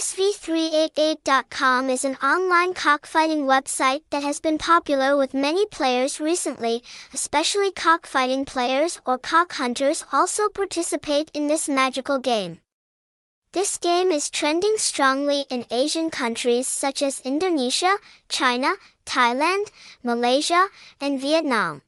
SV388.com is an online cockfighting website that has been popular with many players recently, especially cockfighting players or cock hunters also participate in this magical game. This game is trending strongly in Asian countries such as Indonesia, China, Thailand, Malaysia, and Vietnam.